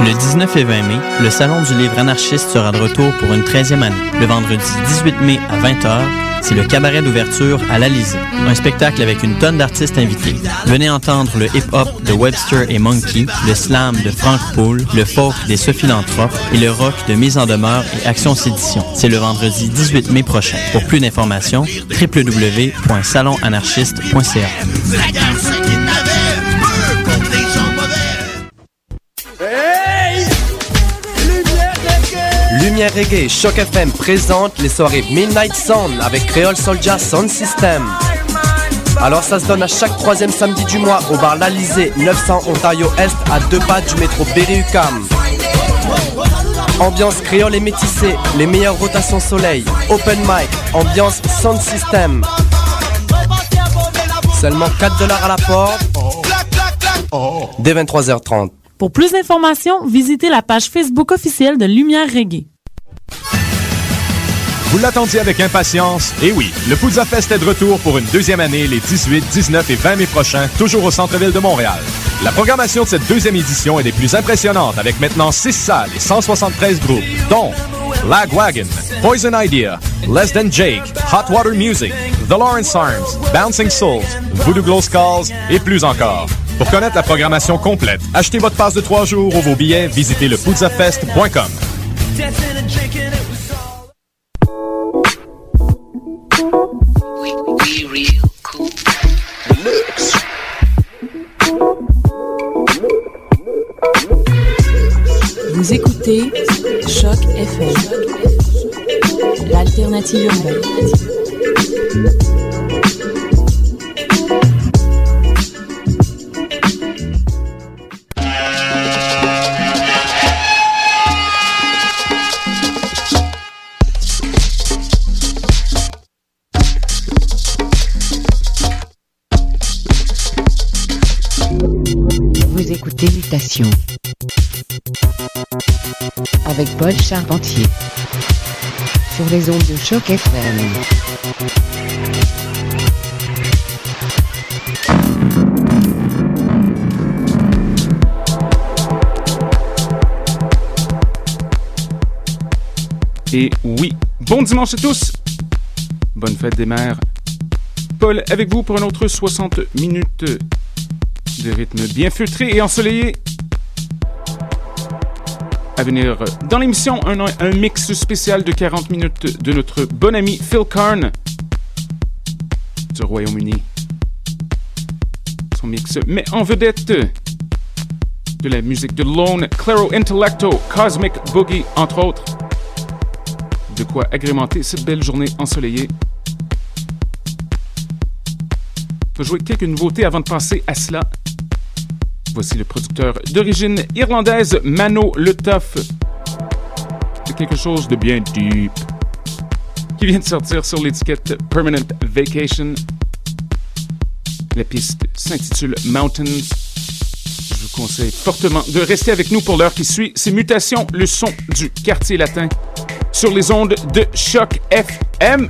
Le 19 et 20 mai, le Salon du livre anarchiste sera de retour pour une 13e année. Le vendredi 18 mai à 20h, c'est le cabaret d'ouverture à l'Alizé. Un spectacle avec une tonne d'artistes invités. Venez entendre le hip-hop de Webster et Monkey, le slam de Frank Poole, le folk des Sophilanthropes et le rock de Mise en demeure et Action Sédition. C'est le vendredi 18 mai prochain. Pour plus d'informations, www.salonanarchiste.ca. Lumière Reggae, Choc FM présente les soirées Midnight Sound avec Creole Soldier Sound System. Alors ça se donne à chaque troisième samedi du mois au bar L'Alizé, 900 Ontario Est, à deux pas du métro Berry-UQAM. Ambiance créole et métissée, les meilleures rotations soleil, open mic, ambiance sound system. Seulement 4 dollars à la porte. Dès 23h30. Pour plus d'informations, visitez la page Facebook officielle de Lumière Reggae. Vous l'attendiez avec impatience? Et oui, le Poudza Fest est de retour pour une deuxième année les 18, 19 et 20 mai prochains, toujours au centre-ville de Montréal. La programmation de cette deuxième édition est des plus impressionnantes avec maintenant 6 salles et 173 groupes, dont Lagwagon, Poison Idea, Less Than Jake, Hot Water Music, The Lawrence Arms, Bouncing Souls, Voodoo Glow Skulls et plus encore. Pour connaître la programmation complète, achetez votre passe de trois jours ou vos billets, visitez lepoudzafest.com. Vous écoutez Choc FM, l'alternative urbaine. Paul Charpentier sur les ondes de choc FM. Et oui, bon dimanche à tous. Bonne fête des mères. Paul avec vous pour un autre 60 minutes de rythme bien feutré et ensoleillé. À venir dans l'émission, un, mix spécial de 40 minutes de notre bon ami Phil Karn du Royaume-Uni. Son mix met en vedette de la musique de Lone, Claro Intellecto, Cosmic Boogie, entre autres. De quoi agrémenter cette belle journée ensoleillée. Je vais jouer quelques nouveautés avant de passer à cela. Voici le producteur d'origine irlandaise Mano Le. C'est quelque chose de bien deep. Qui vient de sortir sur l'étiquette Permanent Vacation. La piste s'intitule Mountains. Je vous conseille fortement de rester avec nous pour l'heure qui suit. C'est Mutation, le son du quartier latin. Sur les ondes de Choc FM.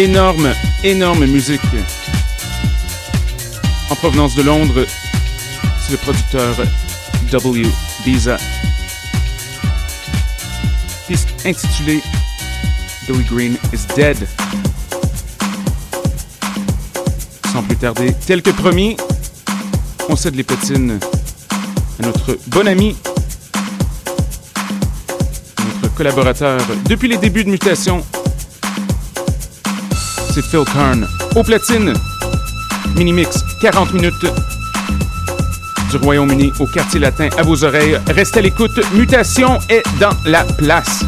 Énorme, énorme musique. En provenance de Londres, c'est le producteur W. Visa. Piste intitulée Billy Green is Dead. Sans plus tarder, tel que promis, on cède les platines à notre bon ami, notre collaborateur depuis les débuts de Mutation. C'est Phil Karn. Au platine, mini-mix, 40 minutes du Royaume-Uni au quartier latin à vos oreilles. Restez à l'écoute, Mutation est dans la place.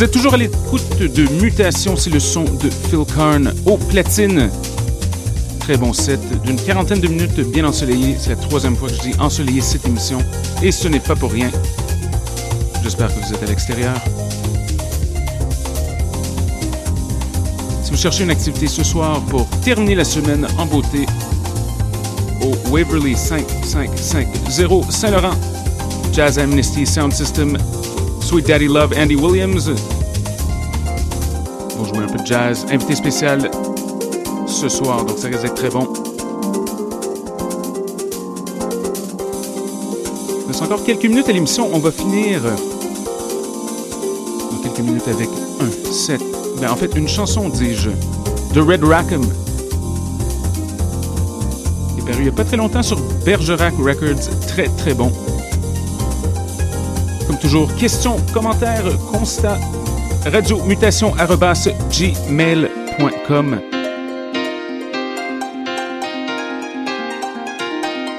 Vous êtes toujours à l'écoute de Mutation, c'est le son de Phil Karn au platine. Très bon set d'une quarantaine de minutes bien ensoleillé. C'est la troisième fois que je dis ensoleillé cette émission et ce n'est pas pour rien. J'espère que vous êtes à l'extérieur. Si vous cherchez une activité ce soir pour terminer la semaine en beauté au Waverly 5550 Saint-Laurent, Jazz Amnesty Sound System, Sweet Daddy Love Andy Williams. On jouer un peu de jazz. Invité spécial ce soir, donc ça risque d'être très bon. Il reste encore quelques minutes à l'émission. On va finir dans quelques minutes avec un set. Ben, en fait, une chanson, dis-je, de Red Rackham. Qui est paru il n'y a pas très longtemps sur Bergerac Records. Très, très bon. Toujours, questions, commentaires, constats, radiomutation.gmail.com.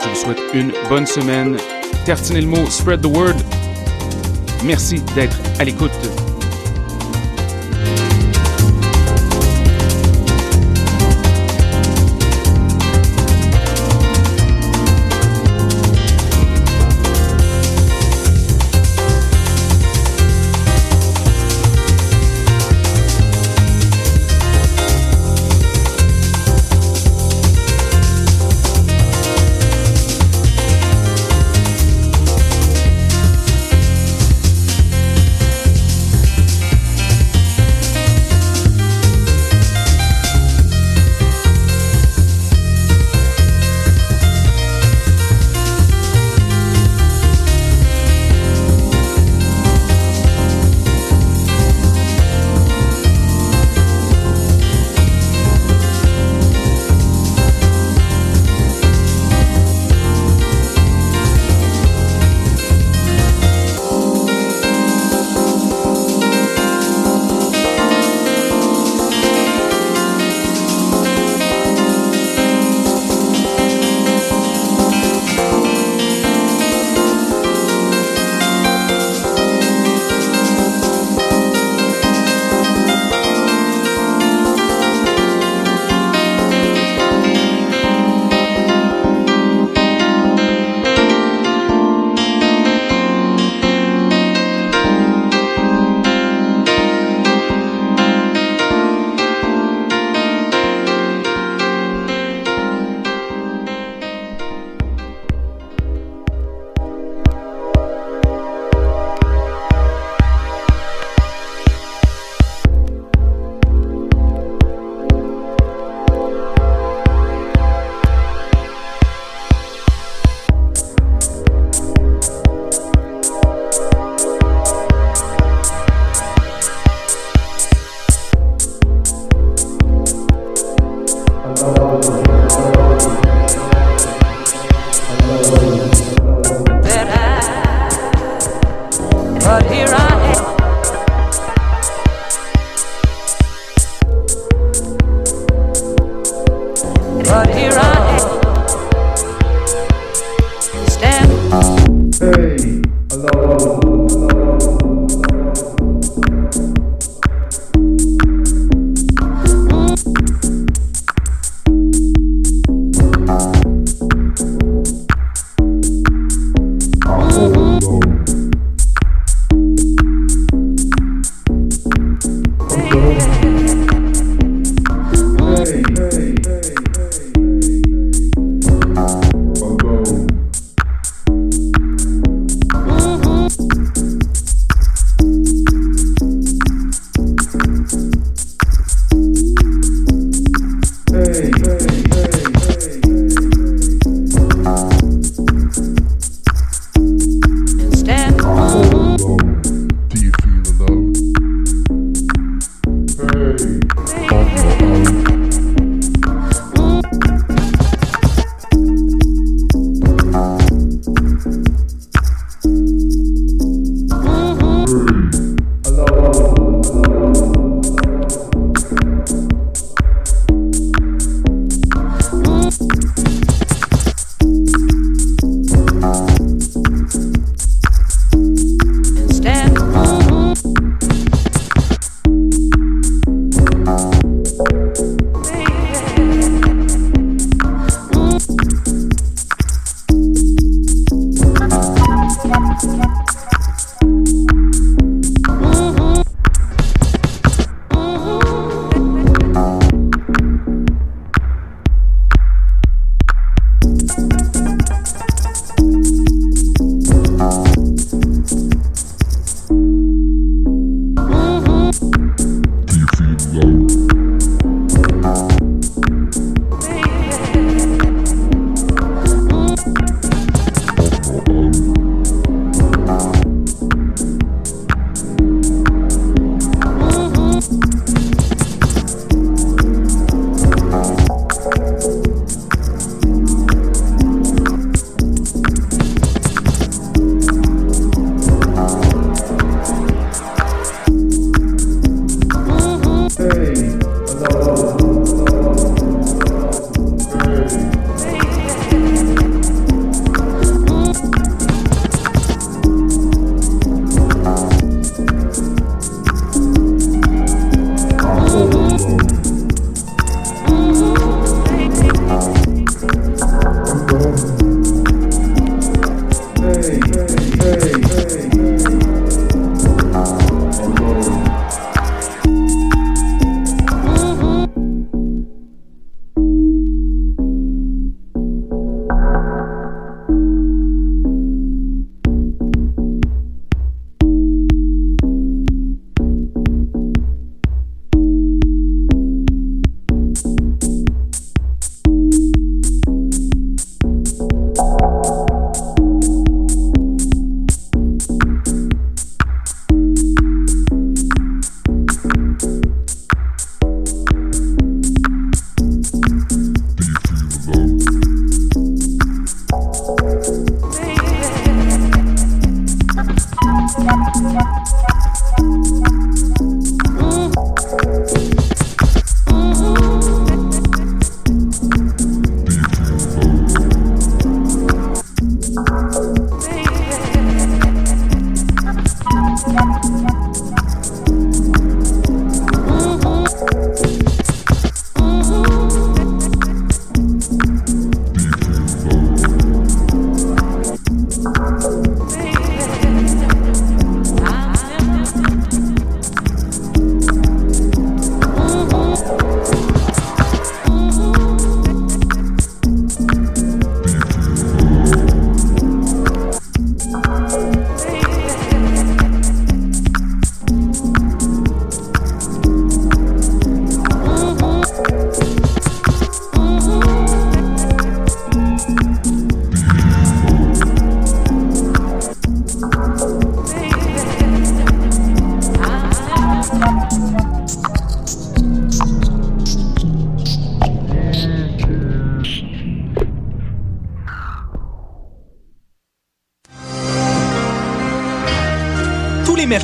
Je vous souhaite une bonne semaine. Tartinez le mot, spread the word. Merci d'être à l'écoute.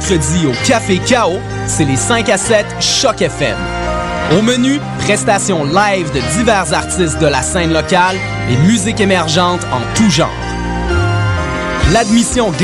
Au Café Chaos, c'est les 5 à 7 Choc FM. Au menu, prestations live de divers artistes de la scène locale et musique émergente en tout genre. L'admission gratuite